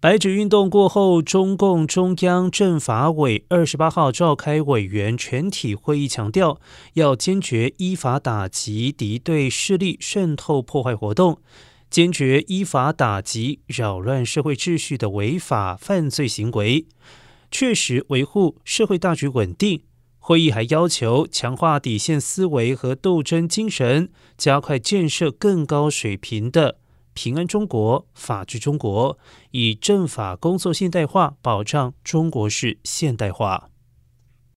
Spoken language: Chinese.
白纸运动过后，中共中央政法委二十八号召开委员全体会议，强调要坚决依法打击敌对势力渗透破坏活动，坚决依法打击扰乱社会秩序的违法犯罪行为，确实维护社会大局稳定。会议还要求强化底线思维和斗争精神，加快建设更高水平的。平安中国、法治中国，以政法工作现代化，保障中国式现代化。